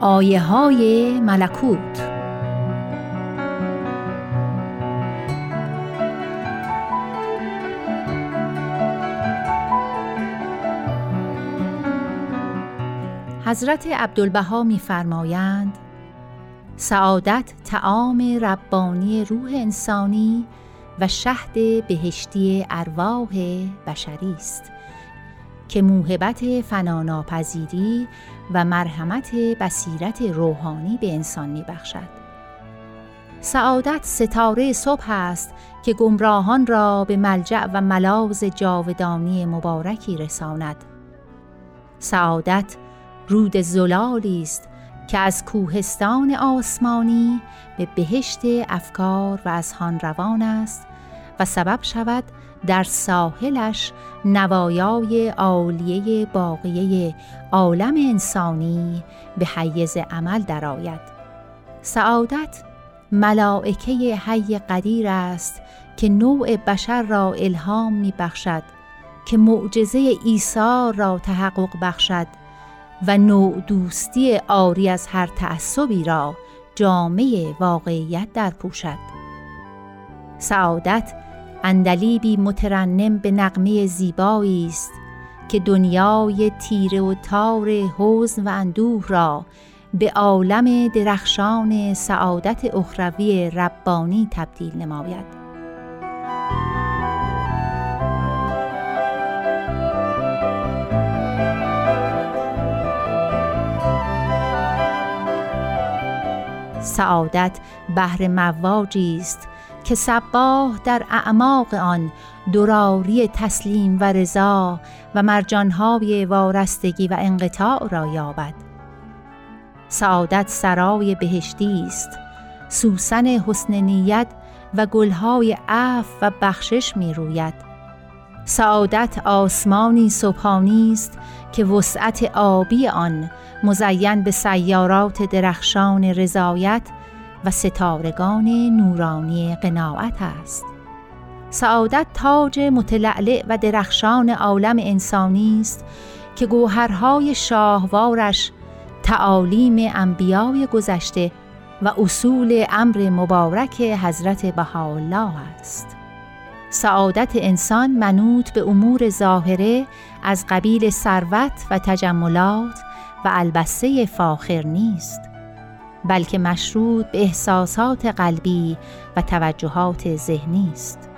آیه های ملکوت. حضرت عبدالبها میفرمایند سعادت تعام ربانی روح انسانی و شهد بهشتی ارواح بشری است که موهبت فناناپذیری و مرحمت بصیرت روحانی به انسان می بخشد. سعادت ستاره صبح است که گمراهان را به ملجع و ملاز جاودانی مبارکی رساند. سعادت رود زلالی است که از کوهستان آسمانی به بهشت افکار و اذهان روان است و سبب شود در ساحلش نوایای عالیه باقیه عالم انسانی به حیز عمل درآید. سعادت ملائکه حی قدیر است که نوع بشر را الهام می بخشد که معجزه عیسی را تحقق بخشد و نوع دوستی آری از هر تعصبی را جامعه واقعیت در پوشد. سعادت اندلیبی مترنم به نقمه زیبایی است که دنیای تیره و تار حزن و اندوه را به عالم درخشان سعادت اخروی ربانی تبدیل نماید. سعادت بهر مواجی است که سباه در اعماق آن دراری تسلیم و رضا و مرجانهای وارستگی و انقطاع را یابد. سعادت سرای بهشتی است. سوسن حسن نیت و گلهای عف و بخشش می روید سعادت آسمانی صبحانی است که وسعت آبی آن مزین به سیارات درخشان رضایت و ستارگان نورانی قناعت است. سعادت تاج متلعلع و درخشان عالم انسانی است که گوهرهای شاهوارش تعالیم انبیای گذشته و اصول امر مبارک حضرت بهاءالله است. سعادت انسان منوط به امور ظاهره از قبیل ثروت و تجملات و البسه فاخر نیست. بلکه مشروط به احساسات قلبی و توجهات ذهنی است.